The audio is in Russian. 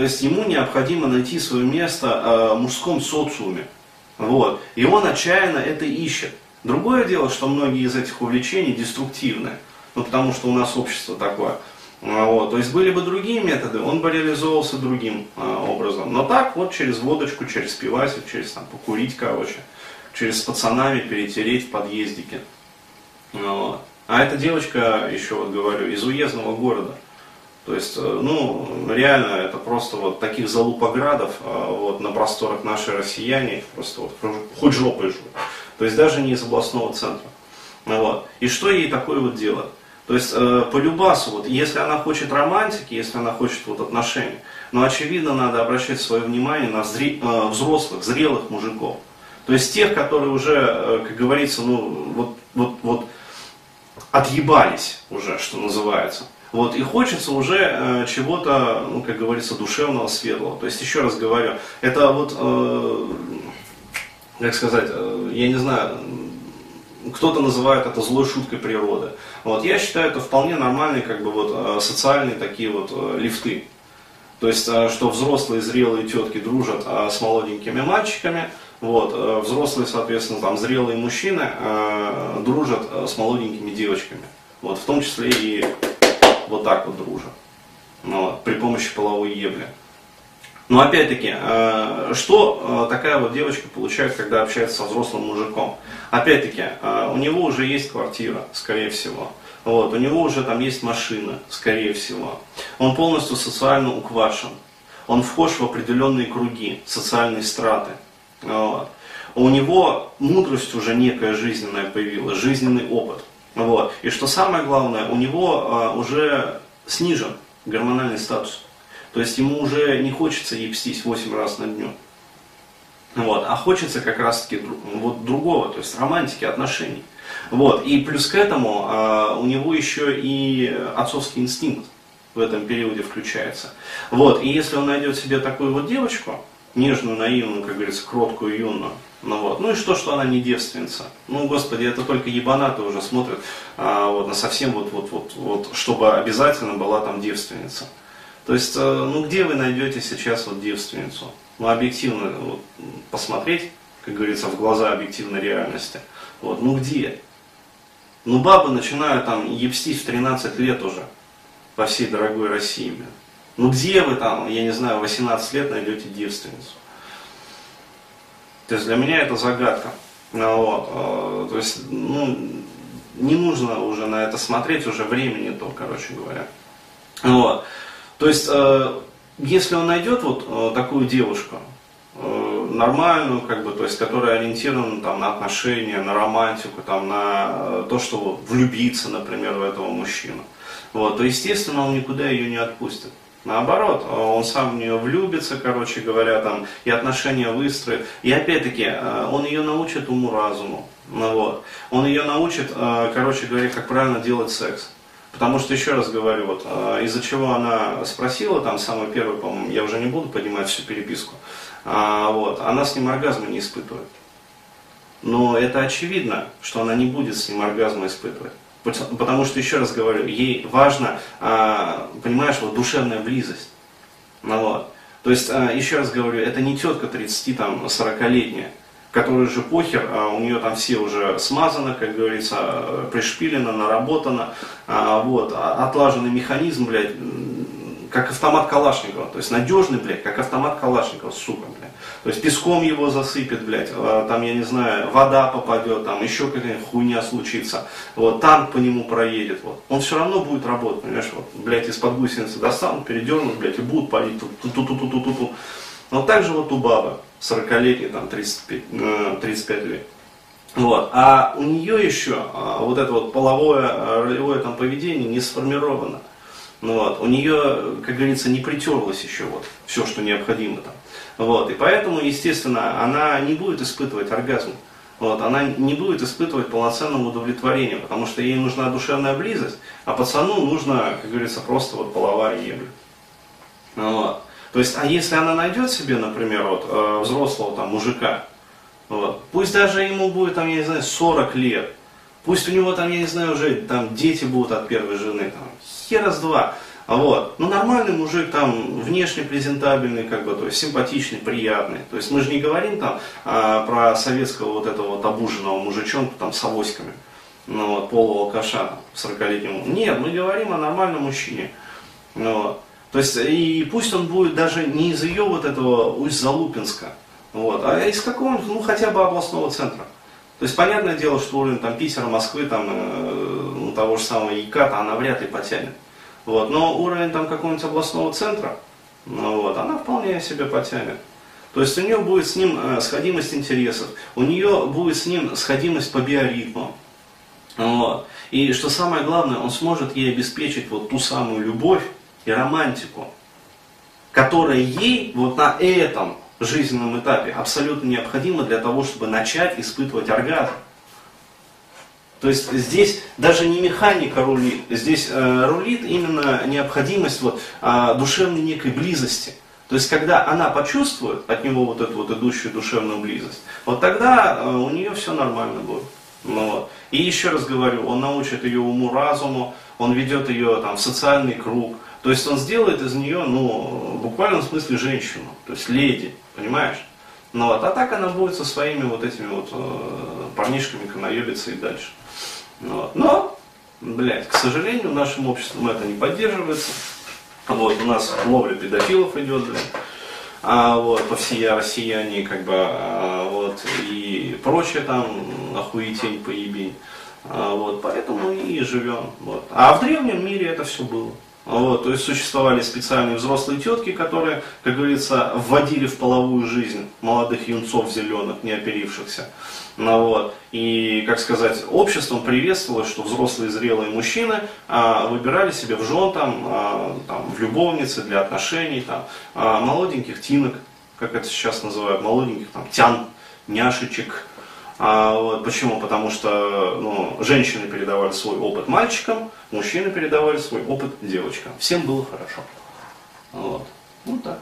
То есть ему необходимо найти свое место э, в мужском социуме. Вот. И он отчаянно это ищет. Другое дело, что многие из этих увлечений деструктивны. Ну, потому что у нас общество такое. А, вот. То есть были бы другие методы, он бы реализовывался другим а, образом. Но так вот через водочку, через пивасик, через там покурить, короче, через с пацанами перетереть в подъездике. Вот. А эта девочка, еще вот говорю, из уездного города. То есть, э, ну, реально, это просто вот таких залупоградов а, вот, на просторах нашей россияне, просто вот хоть жопой жрут. То есть даже не из областного центра. Вот. И что ей такое вот делать? То есть э, по любасу, вот, если она хочет романтики, если она хочет вот, отношений, но очевидно надо обращать свое внимание на зре, э, взрослых, зрелых мужиков. То есть тех, которые уже, э, как говорится, ну вот, вот, вот отъебались уже, что называется. Вот, и хочется уже э, чего-то, ну, как говорится, душевного, светлого. То есть, еще раз говорю, это вот, э, как сказать, э, я не знаю, кто-то называет это злой шуткой природы. Вот, я считаю, это вполне нормальные как бы, вот, э, социальные такие вот э, лифты. То есть, э, что взрослые зрелые тетки дружат с молоденькими мальчиками, вот, взрослые, соответственно, там, зрелые мужчины э, дружат с молоденькими девочками. Вот, в том числе и вот так вот дружат. Ну, вот, при помощи половой ебли. Но опять-таки, э, что э, такая вот девочка получает, когда общается со взрослым мужиком? Опять-таки, э, у него уже есть квартира, скорее всего. Вот, у него уже там есть машина, скорее всего. Он полностью социально уквашен. Он вхож в определенные круги, социальные страты. Вот. У него мудрость уже некая жизненная появилась, жизненный опыт. Вот. И что самое главное, у него уже снижен гормональный статус. То есть ему уже не хочется ебстись 8 раз на дню. Вот, а хочется как раз таки вот другого, то есть романтики, отношений. Вот, и плюс к этому э, у него еще и отцовский инстинкт в этом периоде включается. Вот, и если он найдет себе такую вот девочку, нежную, наивную, как говорится, кроткую, юную, ну вот, ну и что, что она не девственница? Ну, господи, это только ебанаты уже смотрят а, вот, на совсем вот, вот, вот, вот, чтобы обязательно была там девственница. То есть, э, ну где вы найдете сейчас вот девственницу? Ну объективно вот, посмотреть, как говорится, в глаза объективной реальности. Вот, ну где? Ну бабы начинают там ебстить в 13 лет уже по всей дорогой России. Блин. Ну где вы там, я не знаю, 18 лет найдете девственницу? То есть для меня это загадка. Ну, вот, э, то есть, ну, не нужно уже на это смотреть, уже времени то, короче говоря. Вот. То есть, э, если он найдет вот э, такую девушку, нормальную, как бы, то есть, которая ориентирована там, на отношения, на романтику, там, на то, что влюбиться, например, в этого мужчину, вот, то, естественно, он никуда ее не отпустит. Наоборот, он сам в нее влюбится, короче говоря, там, и отношения выстроит. И опять-таки, он ее научит уму-разуму. Ну, вот. Он ее научит, короче говоря, как правильно делать секс. Потому что, еще раз говорю, вот, из-за чего она спросила, там самый первый, по-моему, я уже не буду поднимать всю переписку, а, вот, она с ним оргазма не испытывает. Но это очевидно, что она не будет с ним оргазма испытывать. Потому что, еще раз говорю, ей важно, а, понимаешь, вот душевная близость. Ну, вот. То есть, а, еще раз говорю, это не тетка 30-40-летняя, которой же похер, а у нее там все уже смазано, как говорится, пришпилено, наработано, вот, отлаженный механизм, блядь, как автомат Калашникова, то есть надежный, блядь, как автомат Калашникова, сука, блядь. То есть песком его засыпет, блядь, там, я не знаю, вода попадет, там еще какая-нибудь хуйня случится, вот, танк по нему проедет, вот. Он все равно будет работать, понимаешь, вот, блядь, из-под гусеницы достанут, передернут, блядь, и будут палить тут, тут, тут, тут, тут, тут. Но также вот у бабы, 40-летней, там, 35, 35 э, лет. Вот. А у нее еще а, вот это вот половое, ролевое там поведение не сформировано. Ну, вот. У нее, как говорится, не притерлось еще вот все, что необходимо там. Вот. И поэтому, естественно, она не будет испытывать оргазм. Вот. Она не будет испытывать полноценного удовлетворения, потому что ей нужна душевная близость, а пацану нужно, как говорится, просто вот половая ебля. Вот. То есть, а если она найдет себе, например, вот, э, взрослого там мужика, вот, пусть даже ему будет, там, я не знаю, 40 лет, пусть у него там, я не знаю, уже там дети будут от первой жены, там, хера с два, Вот. Но нормальный мужик, там, внешне презентабельный, как бы, то есть симпатичный, приятный. То есть мы же не говорим там а, про советского вот этого вот обуженного мужичонку там с авоськами, ну, вот, полуалкаша 40-летнему. Нет, мы говорим о нормальном мужчине. Ну, вот. То есть, и пусть он будет даже не из ее вот этого Усть-Залупинска, вот, а из какого-нибудь, ну, хотя бы областного центра. То есть, понятное дело, что уровень там, Питера, Москвы, там, э, ну, того же самого Яката, она вряд ли потянет. Вот, но уровень там какого-нибудь областного центра, ну, вот, она вполне себе потянет. То есть у нее будет с ним э, сходимость интересов, у нее будет с ним сходимость по биоритму. Вот. И что самое главное, он сможет ей обеспечить вот ту самую любовь и романтику, которая ей вот на этом жизненном этапе абсолютно необходима для того, чтобы начать испытывать оргазм. То есть здесь даже не механика рулит, здесь э, рулит именно необходимость вот, э, душевной некой близости. То есть когда она почувствует от него вот эту вот идущую душевную близость, вот тогда э, у нее все нормально будет. Ну, вот. И еще раз говорю, он научит ее уму-разуму, он ведет ее там, в социальный круг, то есть он сделает из нее, ну, в буквальном смысле женщину, то есть леди, понимаешь? Ну вот, а так она будет со своими вот этими вот э, парнишками канаебиться и дальше. Ну, вот. Но, блядь, к сожалению, нашим обществом это не поддерживается. Вот, у нас ловля педофилов идет, блядь. А, вот, по всей россияне, как бы, а, вот, и прочее там, охуетень, поебень. А, вот, поэтому и живем. Вот. А в древнем мире это все было. Вот, то есть существовали специальные взрослые тетки, которые, как говорится, вводили в половую жизнь молодых юнцов зеленых, не оперившихся. Ну, вот. И, как сказать, обществом приветствовалось, что взрослые зрелые мужчины а, выбирали себе в жен, там, а, там, в любовницы для отношений, там, а, молоденьких тинок, как это сейчас называют, молоденьких там, тян, няшечек, а, вот, почему? Потому что ну, женщины передавали свой опыт мальчикам, мужчины передавали свой опыт девочкам. Всем было хорошо. Вот. Ну так.